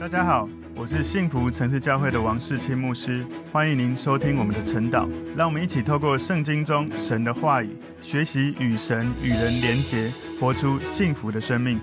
大家好，我是幸福城市教会的王世清牧师，欢迎您收听我们的晨祷。让我们一起透过圣经中神的话语，学习与神与人连结，活出幸福的生命。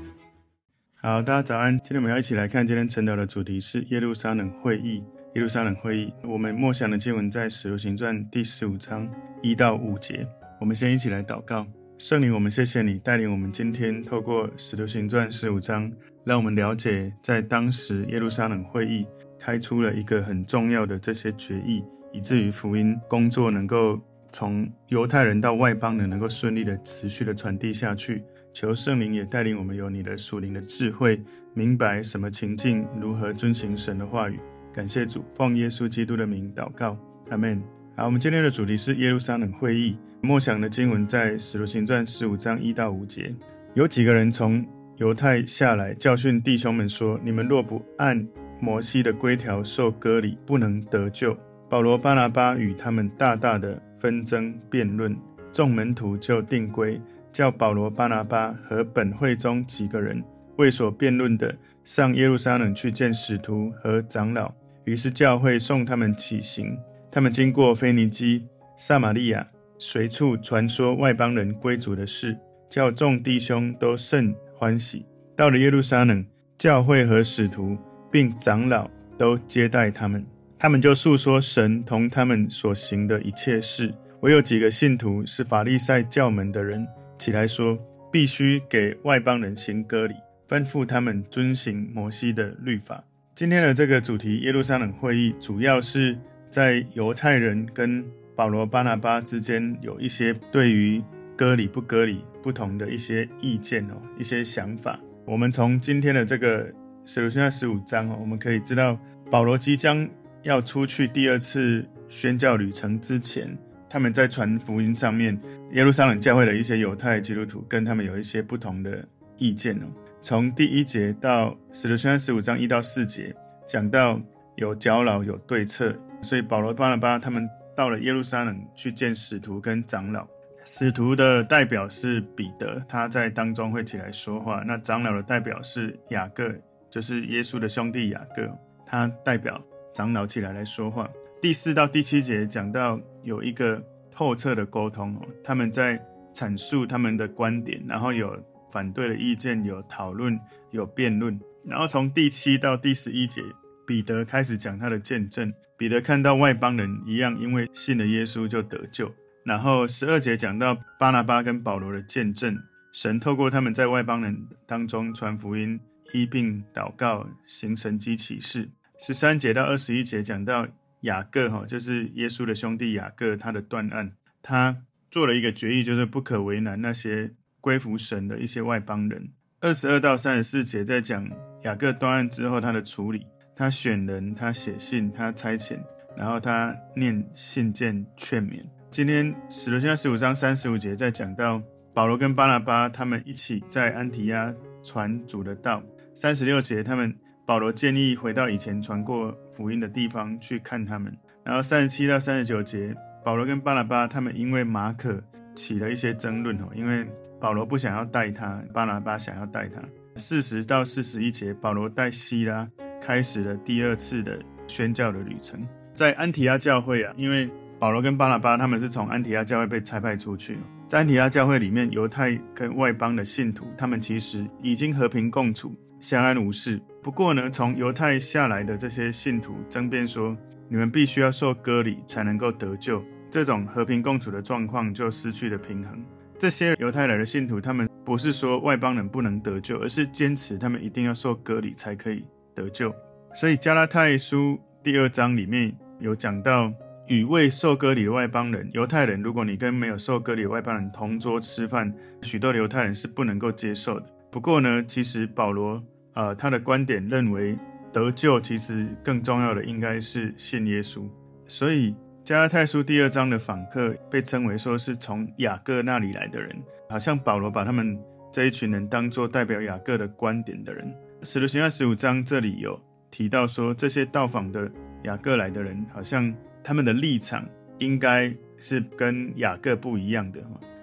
好，大家早安。今天我们要一起来看今天晨祷的主题是耶路撒冷会议。耶路撒冷会议，我们默想的经文在使徒行传第十五章一到五节。我们先一起来祷告。圣灵，我们谢谢你带领我们今天透过使徒行传十五章。让我们了解，在当时耶路撒冷会议开出了一个很重要的这些决议，以至于福音工作能够从犹太人到外邦人能够顺利的持续的传递下去。求圣灵也带领我们有你的属灵的智慧，明白什么情境如何遵行神的话语。感谢主，奉耶稣基督的名祷告，阿门。好，我们今天的主题是耶路撒冷会议，默想的经文在使徒行传十五章一到五节，有几个人从。犹太下来教训弟兄们说：“你们若不按摩西的规条受割礼，不能得救。”保罗、巴拿巴与他们大大的纷争辩论，众门徒就定规，叫保罗、巴拿巴和本会中几个人为所辩论的上耶路撒冷去见使徒和长老。于是教会送他们起行，他们经过腓尼基、撒玛利亚，随处传说外邦人归主的事，叫众弟兄都甚。欢喜，到了耶路撒冷，教会和使徒并长老都接待他们。他们就述说神同他们所行的一切事。唯有几个信徒是法利赛教门的人，起来说，必须给外邦人行割礼，吩咐他们遵行摩西的律法。今天的这个主题，耶路撒冷会议，主要是在犹太人跟保罗、巴拿巴之间有一些对于割礼不割礼。不同的一些意见哦，一些想法。我们从今天的这个使徒行传十五章哦，我们可以知道，保罗即将要出去第二次宣教旅程之前，他们在传福音上面，耶路撒冷教会的一些犹太基督徒跟他们有一些不同的意见哦。从第一节到使徒行传十五章一到四节，讲到有长老有对策，所以保罗、巴拿巴他们到了耶路撒冷去见使徒跟长老。使徒的代表是彼得，他在当中会起来说话。那长老的代表是雅各，就是耶稣的兄弟雅各，他代表长老起来来说话。第四到第七节讲到有一个透彻的沟通，他们在阐述他们的观点，然后有反对的意见，有讨论，有辩论。然后从第七到第十一节，彼得开始讲他的见证。彼得看到外邦人一样，因为信了耶稣就得救。然后十二节讲到巴拿巴跟保罗的见证，神透过他们在外邦人当中传福音、医病、祷告、行神迹启示。十三节到二十一节讲到雅各，哈，就是耶稣的兄弟雅各，他的断案，他做了一个决议，就是不可为难那些归服神的一些外邦人。二十二到三十四节在讲雅各断案之后他的处理，他选人，他写信，他差遣，然后他念信件劝勉。今天使徒行传十五章三十五节在讲到保罗跟巴拿巴他们一起在安提阿传主的道。三十六节他们保罗建议回到以前传过福音的地方去看他们。然后三十七到三十九节保罗跟巴拿巴他们因为马可起了一些争论哦，因为保罗不想要带他，巴拿巴想要带他。四十到四十一节保罗带西拉开始了第二次的宣教的旅程，在安提阿教会啊，因为。保罗跟巴拿巴他们是从安提阿教会被差派出去，在安提阿教会里面，犹太跟外邦的信徒，他们其实已经和平共处，相安无事。不过呢，从犹太下来的这些信徒争辩说，你们必须要受割礼才能够得救，这种和平共处的状况就失去了平衡。这些犹太来的信徒，他们不是说外邦人不能得救，而是坚持他们一定要受割礼才可以得救。所以加拉太书第二章里面有讲到。与未受割礼的外邦人、犹太人，如果你跟没有受割礼的外邦人同桌吃饭，许多犹太人是不能够接受的。不过呢，其实保罗、呃，他的观点认为得救其实更重要的应该是信耶稣。所以加拉太书第二章的访客被称为说是从雅各那里来的人，好像保罗把他们这一群人当作代表雅各的观点的人。使徒行传十五章这里有提到说，这些到访的雅各来的人，好像。他们的立场应该是跟雅各不一样的。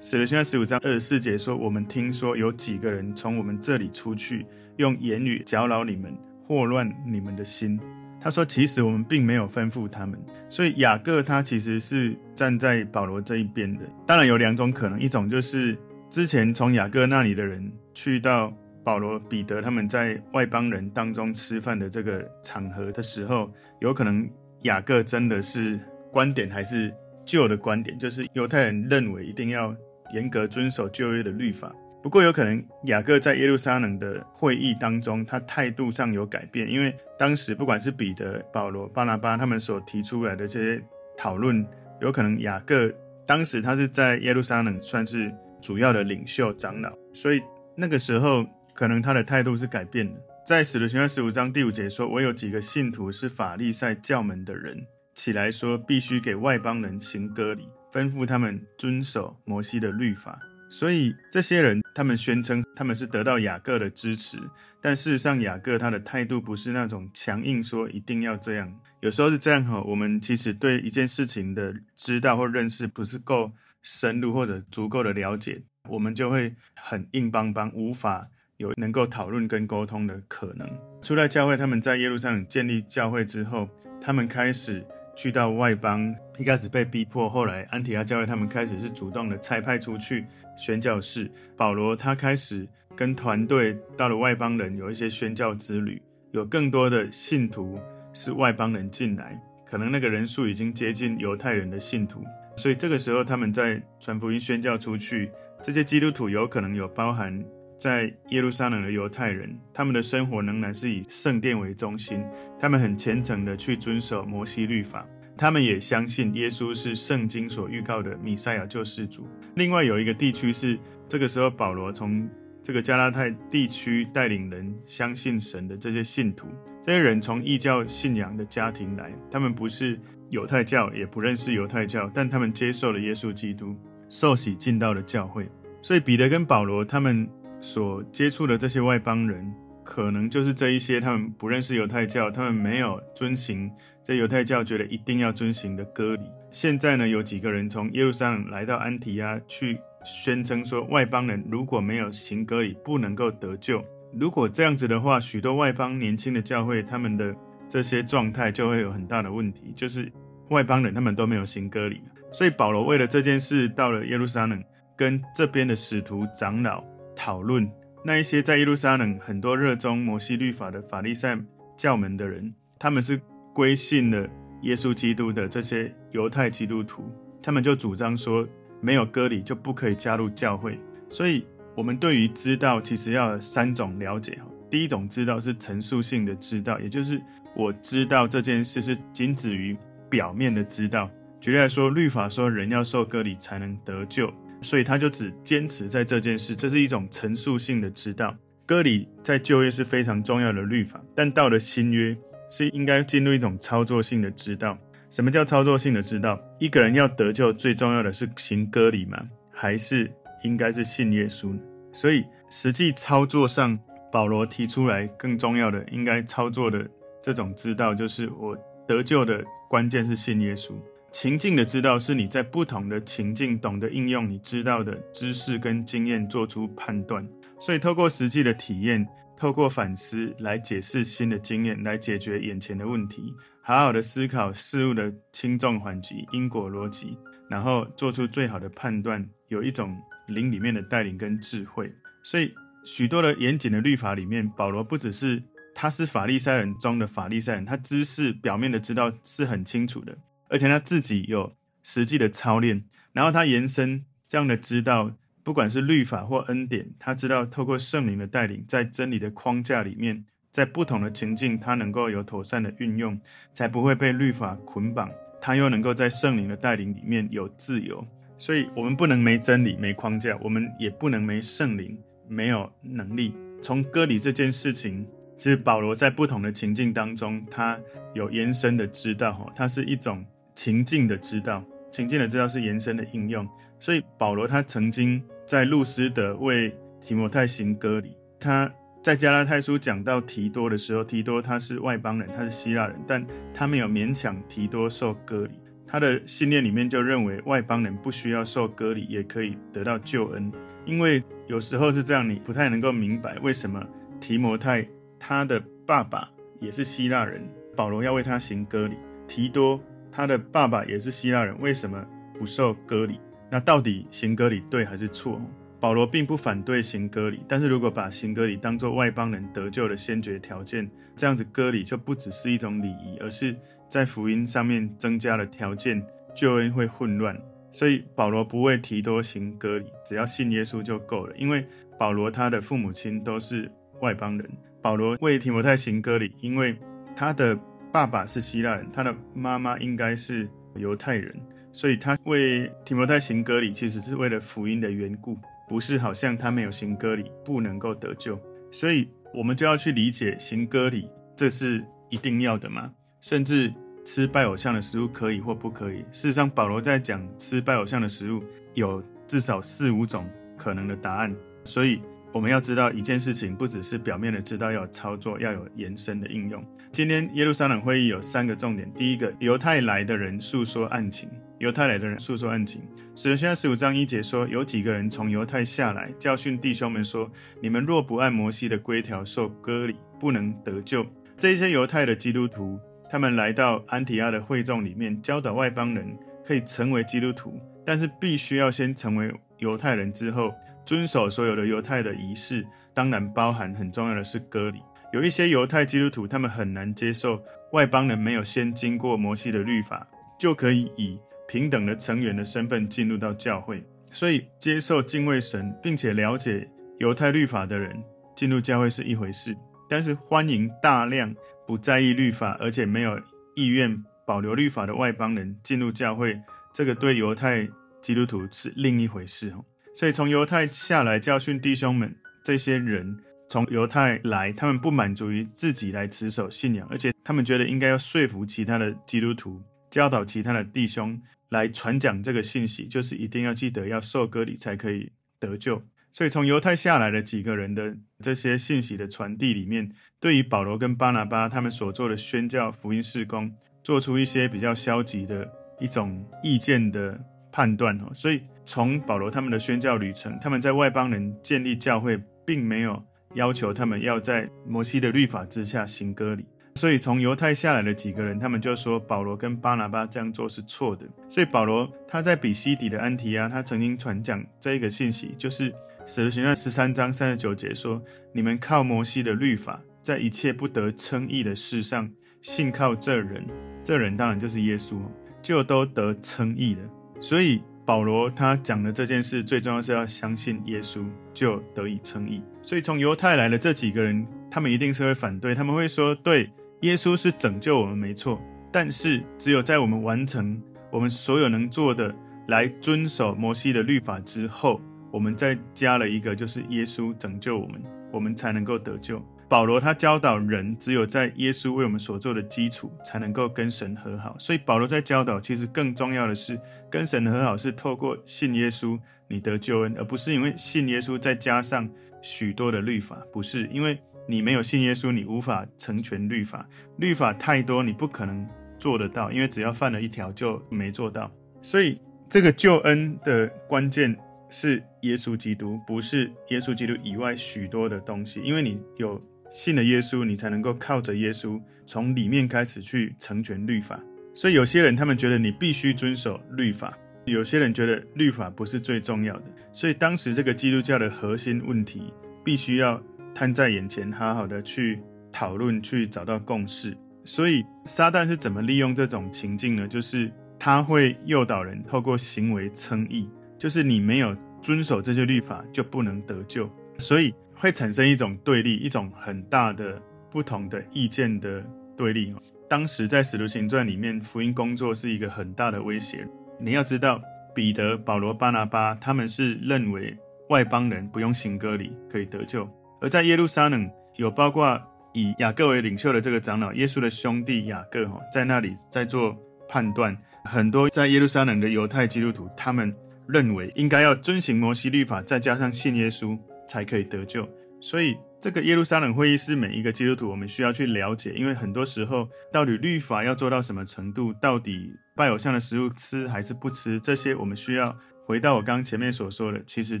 使徒行传十五章二十四节说：“我们听说有几个人从我们这里出去，用言语搅扰你们，祸乱你们的心。他说：“其实我们并没有吩咐他们。”所以雅各他其实是站在保罗这一边的。当然有两种可能，一种就是之前从雅各那里的人去到保罗、彼得他们在外邦人当中吃饭的这个场合的时候，有可能雅各真的是观点还是旧的观点，就是犹太人认为一定要严格遵守旧约的律法。不过有可能雅各在耶路撒冷的会议当中，他态度上有改变，因为当时不管是彼得、保罗、巴拿巴他们所提出来的这些讨论，有可能雅各当时他是在耶路撒冷算是主要的领袖长老，所以那个时候可能他的态度是改变的。在使徒行传十五章第五节说：“我有几个信徒是法利赛教门的人，起来说必须给外邦人行割礼，吩咐他们遵守摩西的律法。”所以这些人，他们宣称他们是得到雅各的支持，但事实上雅各他的态度不是那种强硬说一定要这样。有时候是这样哈，我们其实对一件事情的知道或认识不是够深入或者足够的了解，我们就会很硬邦邦，无法有能够讨论跟沟通的可能。初代教会他们在耶路撒冷建立教会之后，他们开始。去到外邦，一开始被逼迫，后来安提阿教会他们开始是主动的差派出去宣教士。保罗他开始跟团队到了外邦人有一些宣教之旅，有更多的信徒是外邦人进来，可能那个人数已经接近犹太人的信徒，所以这个时候他们在传福音宣教出去，这些基督徒有可能有包含。在耶路撒冷的犹太人，他们的生活仍然是以圣殿为中心，他们很虔诚的去遵守摩西律法，他们也相信耶稣是圣经所预告的弥赛亚救世主。另外有一个地区是这个时候保罗从这个加拉太地区带领人相信神的这些信徒，这些人从异教信仰的家庭来，他们不是犹太教，也不认识犹太教，但他们接受了耶稣基督，受洗进到了教会。所以彼得跟保罗他们。所接触的这些外邦人，可能就是这一些他们不认识犹太教，他们没有遵行这犹太教觉得一定要遵行的割礼。现在呢，有几个人从耶路撒冷来到安提亚，去宣称说，外邦人如果没有行割礼，不能够得救。如果这样子的话，许多外邦年轻的教会，他们的这些状态就会有很大的问题，就是外邦人他们都没有行割礼。所以保罗为了这件事，到了耶路撒冷，跟这边的使徒长老。讨论那一些在耶路撒冷很多热衷摩西律法的法利赛教门的人，他们是归信了耶稣基督的这些犹太基督徒，他们就主张说，没有割礼就不可以加入教会。所以，我们对于知道其实要有三种了解。第一种知道是陈述性的知道，也就是我知道这件事是仅止于表面的知道。举例来说，律法说人要受割礼才能得救。所以他就只坚持在这件事，这是一种陈述性的知道。割礼在旧约是非常重要的律法，但到了新约是应该进入一种操作性的知道。什么叫操作性的知道？一个人要得救，最重要的是行割礼吗？还是应该是信耶稣？所以实际操作上，保罗提出来更重要的，应该操作的这种知道，就是我得救的关键是信耶稣。情境的知道是你在不同的情境懂得应用你知道的知识跟经验做出判断，所以透过实际的体验，透过反思来解释新的经验，来解决眼前的问题，好好的思考事物的轻重缓急、因果逻辑，然后做出最好的判断，有一种灵里面的带领跟智慧。所以许多的严谨的律法里面，保罗不只是他是法利赛人中的法利赛人，他知识表面的知道是很清楚的。而且他自己有实际的操练，然后他延伸这样的知道，不管是律法或恩典，他知道透过圣灵的带领，在真理的框架里面，在不同的情境，他能够有妥善的运用，才不会被律法捆绑。他又能够在圣灵的带领里面有自由。所以，我们不能没真理、没框架，我们也不能没圣灵、没有能力。从割礼这件事情，其实保罗在不同的情境当中，他有延伸的知道，哈，它是一种。情境的知道，情境的知道是延伸的应用。所以保罗他曾经在路斯德为提摩太行割礼。他在加拉太书讲到提多的时候，提多他是外邦人，他是希腊人，但他没有勉强提多受割礼。他的信念里面就认为外邦人不需要受割礼也可以得到救恩。因为有时候是这样，你不太能够明白为什么提摩太他的爸爸也是希腊人，保罗要为他行割礼。提多他的爸爸也是希腊人，为什么不受割礼？那到底行割礼对还是错？保罗并不反对行割礼，但是如果把行割礼当作外邦人得救的先决条件，这样子割礼就不只是一种礼仪，而是在福音上面增加了条件，救恩会混乱。所以保罗不为提多行割礼，只要信耶稣就够了。因为保罗他的父母亲都是外邦人，保罗为提摩太行割礼，因为他的爸爸是希腊人，他的妈妈应该是犹太人，所以他为提摩太行割礼，其实是为了福音的缘故。不是好像他没有行割礼不能够得救，所以我们就要去理解行割礼，这是一定要的吗？甚至吃拜偶像的食物可以或不可以？事实上，保罗在讲吃拜偶像的食物有至少四五种可能的答案，所以我们要知道一件事情，不只是表面的知道，要操作，要有延伸的应用。今天耶路撒冷会议有三个重点，第一个，犹太来的人诉说案情。犹太来的人诉说案情。使徒行传十五章一节说，有几个人从犹太下来，教训弟兄们说：你们若不按摩西的规条受割礼，不能得救。这些犹太的基督徒，他们来到安提亚的会众里面，教导外邦人可以成为基督徒，但是必须要先成为犹太人之后，遵守所有的犹太的仪式，当然包含很重要的是割礼。有一些犹太基督徒，他们很难接受外邦人没有先经过摩西的律法，就可以以平等的成员的身份进入到教会，所以接受敬畏神并且了解犹太律法的人进入教会是一回事，但是欢迎大量不在意律法而且没有意愿保留律法的外邦人进入教会，这个对犹太基督徒是另一回事。所以从犹太下来教训弟兄们，这些人从犹太来，他们不满足于自己来持守信仰，而且他们觉得应该要说服其他的基督徒，教导其他的弟兄。来传讲这个信息，就是一定要记得要受割礼才可以得救。所以从犹太下来的几个人的这些信息的传递里面，对于保罗跟巴拿巴他们所做的宣教福音事工，做出一些比较消极的一种意见的判断。所以从保罗他们的宣教旅程，他们在外邦人建立教会，并没有要求他们要在摩西的律法之下行割礼。所以从犹太下来的几个人，他们就说保罗跟巴拿巴这样做是错的。所以保罗他在比西底的安提阿，他曾经传讲这一个信息，就是使徒行传十三章三十九节说：“你们靠摩西的律法，在一切不得称义的事上，信靠这人，这人当然就是耶稣，就都得称义了。”所以保罗他讲的这件事，最重要是要相信耶稣，就得以称义。所以从犹太来的这几个人，他们一定是会反对，他们会说：“对。”耶稣是拯救我们，没错，但是只有在我们完成我们所有能做的，来遵守摩西的律法之后，我们再加了一个，就是耶稣拯救我们，我们才能够得救。保罗他教导人，只有在耶稣为我们所做的基础，才能够跟神和好。所以保罗在教导，其实更重要的是跟神和好，是透过信耶稣，你得救恩，而不是因为信耶稣再加上许多的律法，不是因为。你没有信耶稣，你无法成全律法。律法太多，你不可能做得到，因为只要犯了一条就没做到。所以，这个救恩的关键是耶稣基督，不是耶稣基督以外许多的东西。因为你有信了耶稣，你才能够靠着耶稣从里面开始去成全律法。所以，有些人他们觉得你必须遵守律法，有些人觉得律法不是最重要的。所以，当时这个基督教的核心问题必须要。摊在眼前，好好的去讨论，去找到共识。所以，撒旦是怎么利用这种情境呢？就是他会诱导人透过行为称义，就是你没有遵守这些律法，就不能得救。所以会产生一种对立，一种很大的不同的意见的对立。当时在使徒行传里面，福音工作是一个很大的威胁。你要知道，彼得、保罗、巴拿巴他们是认为外邦人不用行割礼可以得救。而在耶路撒冷，有包括以雅各为领袖的这个长老，耶稣的兄弟雅各，哈，在那里在做判断。很多在耶路撒冷的犹太基督徒，他们认为应该要遵行摩西律法，再加上信耶稣，才可以得救。所以，这个耶路撒冷会议是每一个基督徒我们需要去了解，因为很多时候，到底律法要做到什么程度，到底 拜偶像的食物吃还是不吃，这些我们需要回到我刚前面所说的，其实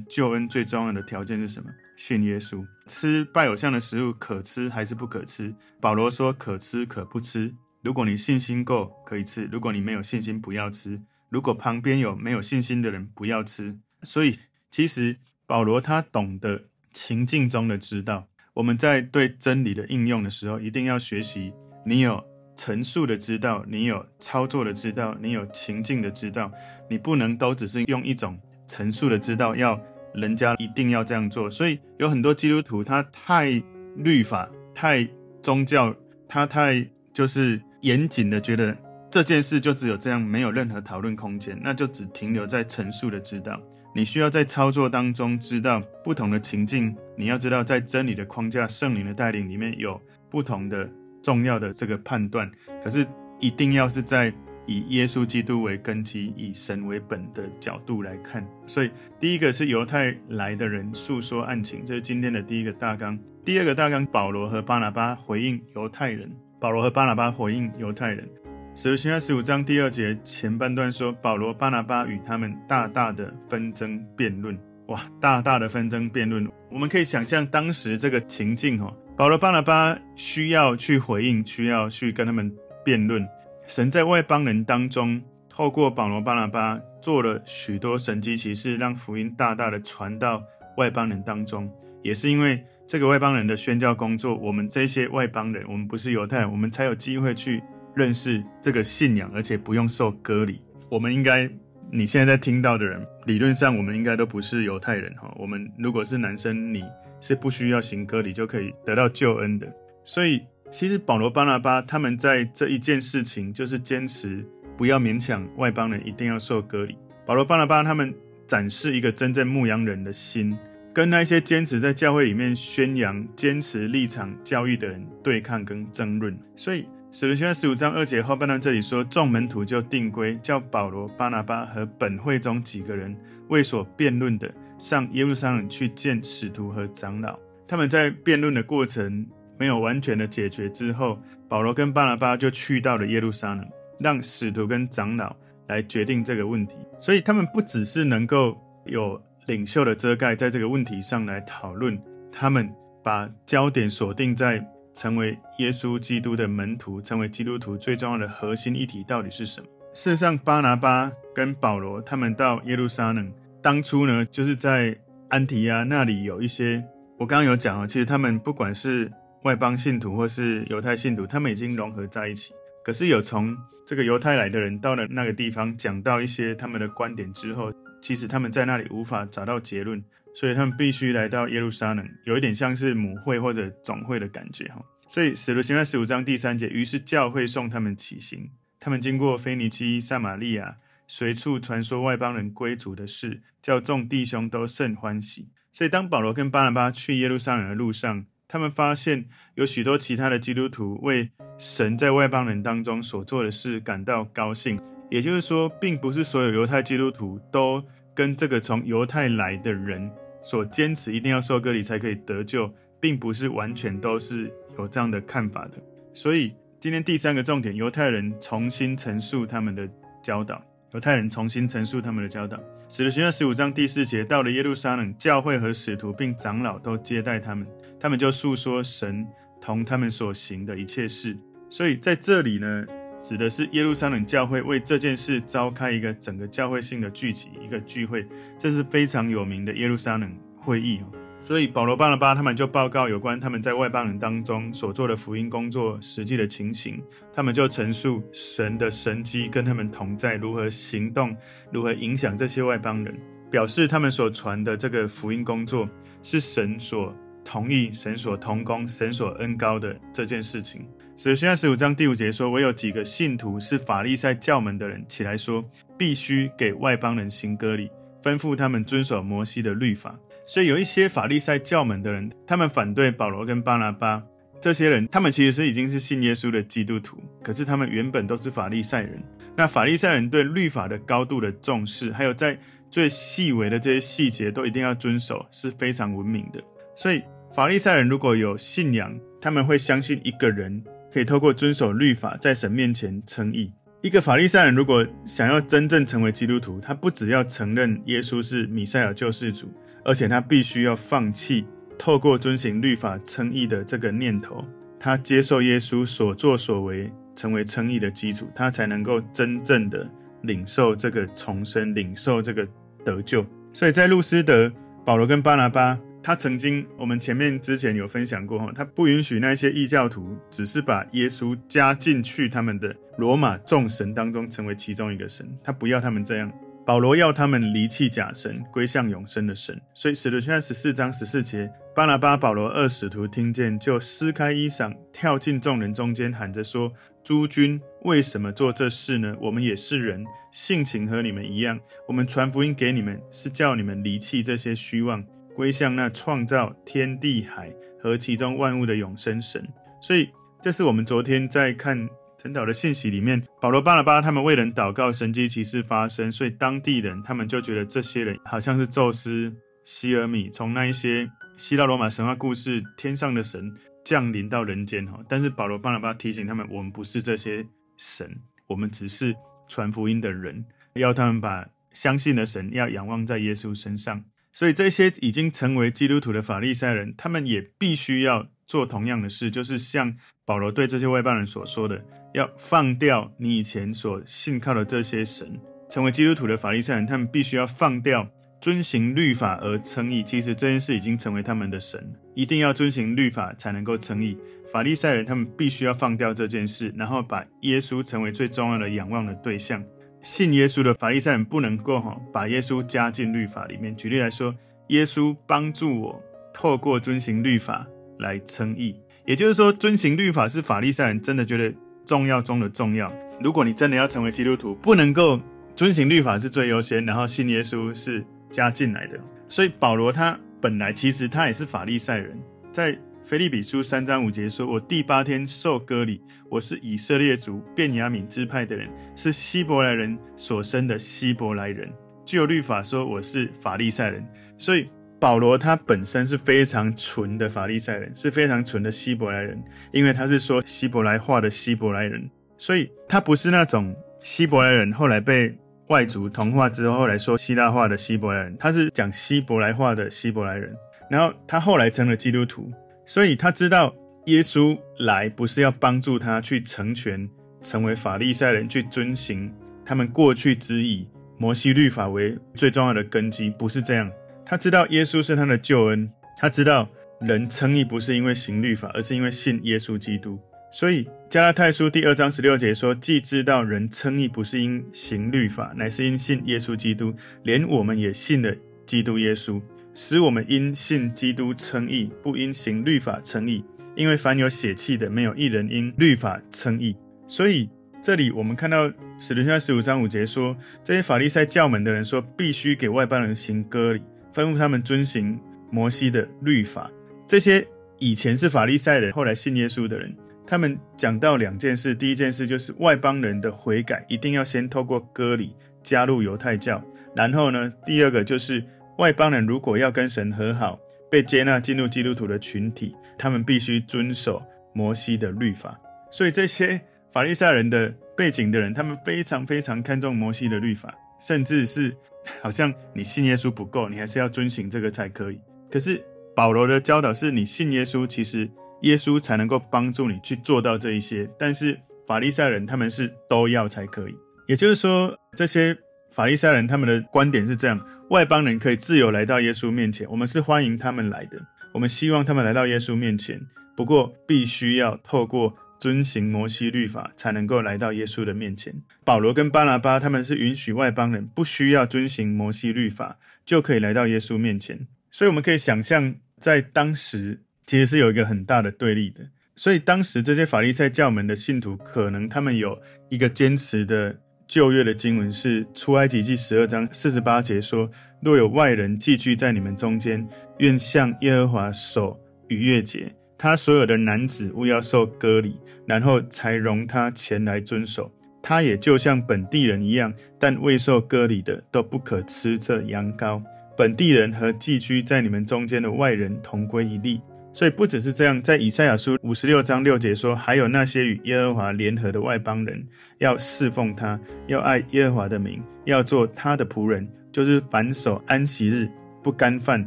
救恩最重要的条件是什么？信耶稣。吃拜偶像的食物可吃还是不可吃？保罗说可吃可不吃。如果你信心够，可以吃；如果你没有信心，不要吃。如果旁边有没有信心的人，不要吃。所以，其实保罗他懂得情境中的知道。我们在对真理的应用的时候，一定要学习。你有陈述的知道，你有操作的知道，你有情境的知道。你不能都只是用一种陈述的知道，要人家一定要这样做。所以有很多基督徒，他太律法、太宗教，他太就是。严谨的觉得这件事就只有这样，没有任何讨论空间，那就只停留在陈述的知道。你需要在操作当中知道不同的情境，你要知道在真理的框架、圣灵的带领里面有不同的重要的这个判断。可是一定要是在以耶稣基督为根基、以神为本的角度来看。所以第一个是犹太来的人诉说案情，这是今天的第一个大纲。第二个大纲，保罗和巴拿巴回应犹太人。保罗和巴拿巴回应犹太人，使徒行传十五章第二节前半段说，保罗、巴拿巴与他们大大的纷争辩论。哇，大大的纷争辩论，我们可以想象当时这个情境哦。保罗、巴拿巴需要去回应，需要去跟他们辩论。神在外邦人当中，透过保罗、巴拿巴做了许多神迹奇事，让福音大大的传到外邦人当中，也是因为。这个外邦人的宣教工作，我们这些外邦人，我们不是犹太人，我们才有机会去认识这个信仰，而且不用受隔离。我们应该，你现在在听到的人，理论上我们应该都不是犹太人哈。我们如果是男生，你是不需要行割礼就可以得到救恩的。所以，其实保罗、巴拿巴他们在这一件事情，就是坚持不要勉强外邦人一定要受割礼。保罗、巴拿巴他们展示一个真正牧羊人的心。跟那些坚持在教会里面宣扬、坚持立场、教育的人对抗跟争论，所以使徒行传十五章二节后半段这里说，众门徒就定规，叫保罗、巴拿巴和本会中几个人为所辩论的上耶路撒冷去见使徒和长老。他们在辩论的过程没有完全的解决之后，保罗跟巴拿巴就去到了耶路撒冷，让使徒跟长老来决定这个问题。所以他们不只是能够有。领袖的遮盖，在这个问题上来讨论，他们把焦点锁定在成为耶稣基督的门徒，成为基督徒最重要的核心议题到底是什么？事实上，巴拿巴跟保罗他们到耶路撒冷，当初呢，就是在安提亚那里有一些，我刚刚有讲啊，其实他们不管是外邦信徒或是犹太信徒，他们已经融合在一起。可是有从这个犹太来的人到了那个地方，讲到一些他们的观点之后。其实他们在那里无法找到结论，所以他们必须来到耶路撒冷，有一点像是母会或者总会的感觉哈。所以使徒行传十五章第三节，于是教会送他们起行，他们经过腓尼基、撒玛利亚，随处传说外邦人归主的事，叫众弟兄都甚欢喜。所以当保罗跟巴拿巴去耶路撒冷的路上，他们发现有许多其他的基督徒为神在外邦人当中所做的事感到高兴。也就是说，并不是所有犹太基督徒都跟这个从犹太来的人所坚持一定要受割礼才可以得救，并不是完全都是有这样的看法的。所以今天第三个重点，犹太人重新陈述他们的教导。犹太人重新陈述他们的教导。使徒行传十五章第四节，到了耶路撒冷，教会和使徒并长老都接待他们，他们就述说神同他们所行的一切事。所以在这里呢。指的是耶路撒冷教会为这件事召开一个整个教会性的聚集，一个聚会，这是非常有名的耶路撒冷会议。所以保罗、巴拿巴他们就报告有关他们在外邦人当中所做的福音工作实际的情形，他们就陈述神的神迹跟他们同在，如何行动，如何影响这些外邦人，表示他们所传的这个福音工作是神所同意、神所同工、神所恩膏的这件事情。使徒行传十五章第五节说：“唯有几个信徒是法利赛教门的人，起来说，必须给外邦人行割礼，吩咐他们遵守摩西的律法。所以有一些法利赛教门的人，他们反对保罗跟巴拿巴这些人。他们其实是已经是信耶稣的基督徒，可是他们原本都是法利赛人。那法利赛人对律法的高度的重视，还有在最细微的这些细节都一定要遵守，是非常文明的。所以法利赛人如果有信仰，他们会相信一个人。”可以透过遵守律法，在神面前称义。一个法利赛人如果想要真正成为基督徒，他不只要承认耶稣是弥赛亚救世主，而且他必须要放弃透过遵行律法称义的这个念头，他接受耶稣所作所为成为称义的基础，他才能够真正的领受这个重生，领受这个得救。所以在路斯德，保罗跟巴拿巴。他曾经，我们前面之前有分享过哈，他不允许那些异教徒只是把耶稣加进去他们的罗马众神当中，成为其中一个神。他不要他们这样。保罗要他们离弃假神，归向永生的神。所以使徒行传十四章十四节，巴拿巴、保罗二使徒听见，就撕开衣裳，跳进众人中间，喊着说：“诸君为什么做这事呢？我们也是人，性情和你们一样。我们传福音给你们，是叫你们离弃这些虚妄。”归向那创造天地海和其中万物的永生神，所以这是我们昨天在看晨祷的信息里面，保罗、巴拿巴他们为人祷告，神迹奇事发生，所以当地人他们就觉得这些人好像是宙斯、希尔米，从那一些希腊罗马神话故事天上的神降临到人间哈。但是保罗、巴拿巴提醒他们，我们不是这些神，我们只是传福音的人，要他们把相信的神要仰望在耶稣身上。所以这些已经成为基督徒的法利赛人，他们也必须要做同样的事，就是像保罗对这些外邦人所说的，要放掉你以前所信靠的这些神。成为基督徒的法利赛人，他们必须要放掉遵行律法而称义。其实这件事已经成为他们的神，一定要遵行律法才能够称义。法利赛人他们必须要放掉这件事，然后把耶稣成为最重要的仰望的对象。信耶稣的法利赛人不能够哈把耶稣加进律法里面。举例来说，耶稣帮助我透过遵行律法来称义，也就是说，遵行律法是法利赛人真的觉得重要中的重要。如果你真的要成为基督徒，不能够遵行律法是最优先，然后信耶稣是加进来的。所以保罗他本来其实他也是法利赛人，在。腓立比书三章五节说：“我第八天受割礼，我是以色列族便雅悯支派的人，是希伯来人所生的希伯来人。具有律法说我是法利赛人，所以保罗他本身是非常纯的法利赛人，是非常纯的希伯来人，因为他是说希伯来话的希伯来人，所以他不是那种希伯来人后来被外族同化之后后来说希腊话的希伯来人，他是讲希伯来话的希伯来人，然后他后来成了基督徒。”所以他知道耶稣来不是要帮助他去成全，成为法利赛人，去遵行他们过去只以摩西律法为最重要的根基，不是这样。他知道耶稣是他的救恩，他知道人称义不是因为行律法，而是因为信耶稣基督。所以加拉太书第二章十六节说：“既知道人称义不是因行律法，乃是因信耶稣基督，连我们也信了基督耶稣。”使我们因信基督称义，不因行律法称义，因为凡有血气的，没有一人因律法称义。所以这里我们看到使徒行十五章五节说，这些法利赛教门的人说，必须给外邦人行割礼，吩咐他们遵行摩西的律法。这些以前是法利赛人，后来信耶稣的人，他们讲到两件事，第一件事就是外邦人的悔改一定要先透过割礼加入犹太教，然后呢，第二个就是。外邦人如果要跟神和好，被接纳进入基督徒的群体，他们必须遵守摩西的律法。所以这些法利赛人的背景的人，他们非常非常看重摩西的律法，甚至是 好像你信耶稣不够，你还是要遵行这个才可以。可是保罗的教导是你信耶稣，其实耶稣才能够帮助你去做到这一些。但是法利赛人他们是都要才可以，也就是说这些。法利赛人他们的观点是这样：外邦人可以自由来到耶稣面前，我们是欢迎他们来的，我们希望他们来到耶稣面前。不过，必须要透过遵行摩西律法，才能够来到耶稣的面前。保罗跟巴拿巴他们是允许外邦人不需要遵行摩西律法，就可以来到耶稣面前。所以，我们可以想象，在当时其实是有一个很大的对立的。所以，当时这些法利赛教门的信徒，可能他们有一个坚持的。旧约的经文是出埃及记十二章四十八节说：“若有外人寄居在你们中间，愿向耶和华守逾越节，他所有的男子务要受割礼，然后才容他前来遵守。他也就像本地人一样，但未受割礼的都不可吃这羊羔。本地人和寄居在你们中间的外人同归一例。所以不只是这样，在以赛亚书五十六章六节说，还有那些与耶和华联合的外邦人，要侍奉他，要爱耶和华的名，要做他的仆人，就是凡守安息日不干犯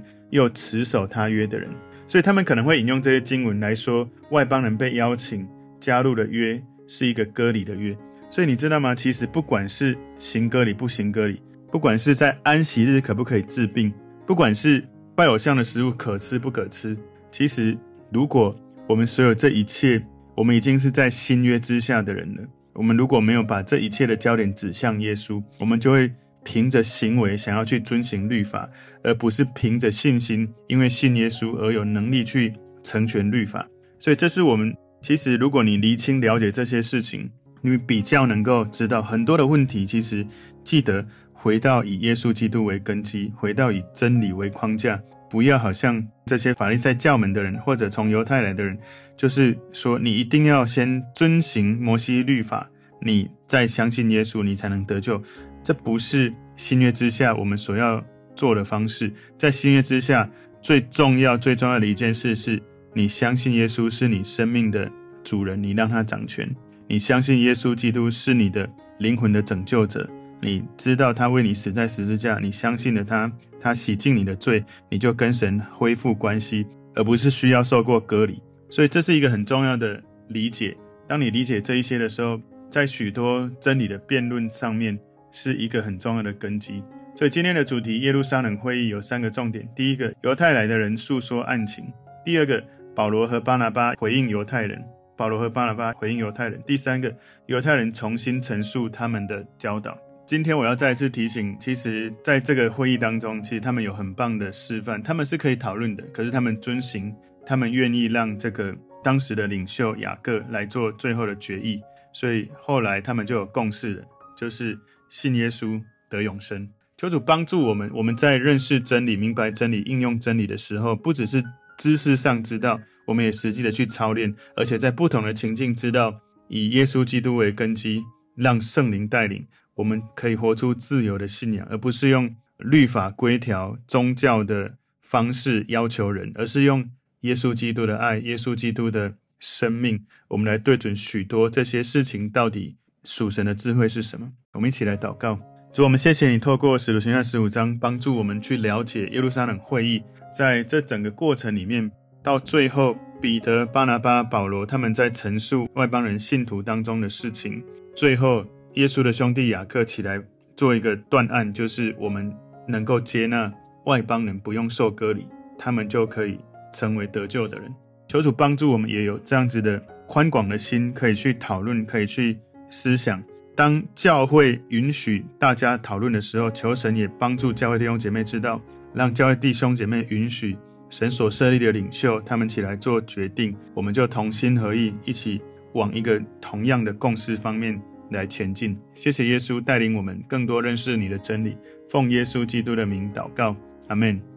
又持守他约的人。所以他们可能会引用这些经文来说，外邦人被邀请加入的约是一个割礼的约。所以你知道吗？其实不管是行割礼不行割礼，不管是在安息日可不可以治病，不管是拜偶像的食物可吃不可吃。其实，如果我们所有这一切，我们已经是在新约之下的人了。我们如果没有把这一切的焦点指向耶稣，我们就会凭着行为想要去遵行律法，而不是凭着信心，因为信耶稣而有能力去成全律法。所以，这是我们其实，如果你厘清了解这些事情，你比较能够知道很多的问题。其实，记得回到以耶稣基督为根基，回到以真理为框架。不要好像这些法利赛教门的人，或者从犹太来的人，就是说你一定要先遵行摩西律法，你再相信耶稣，你才能得救。这不是新约之下我们所要做的方式。在新约之下，最重要、最重要的一件事是，你相信耶稣是你生命的主人，你让他掌权；你相信耶稣基督是你的灵魂的拯救者。你知道他为你死在十字架，你相信了他，他洗净你的罪，你就跟神恢复关系，而不是需要受过隔离。所以这是一个很重要的理解。当你理解这一些的时候，在许多真理的辩论上面是一个很重要的根基。所以今天的主题耶路撒冷会议有三个重点：第一个，犹太来的人诉说案情；第二个，保罗和巴拿巴回应犹太人；保罗和巴拿巴回应犹太人；第三个，犹太人重新陈述他们的教导。今天我要再次提醒，其实在这个会议当中，其实他们有很棒的示范，他们是可以讨论的。可是他们遵循，他们愿意让这个当时的领袖雅各来做最后的决议，所以后来他们就有共识了，就是信耶稣得永生。求主帮助我们，我们在认识真理、明白真理、应用真理的时候，不只是知识上知道，我们也实际的去操练，而且在不同的情境知道以耶稣基督为根基，让圣灵带领。我们可以活出自由的信仰，而不是用律法规条、宗教的方式要求人，而是用耶稣基督的爱、耶稣基督的生命，我们来对准许多这些事情到底属神的智慧是什么？我们一起来祷告，主，我们谢谢你透过使徒行传十五章帮助我们去了解耶路撒冷会议，在这整个过程里面，到最后彼得、巴拿巴、保罗他们在陈述外邦人信徒当中的事情，最后。耶稣的兄弟雅各起来做一个断案，就是我们能够接纳外邦人不用受割礼，他们就可以成为得救的人。求主帮助我们也有这样子的宽广的心，可以去讨论，可以去思想。当教会允许大家讨论的时候，求神也帮助教会弟兄姐妹知道，让教会弟兄姐妹允许神所设立的领袖他们起来做决定，我们就同心合意，一起往一个同样的共识方面。来前进，谢谢耶稣带领我们更多认识你的真理。奉耶稣基督的名祷告，阿门。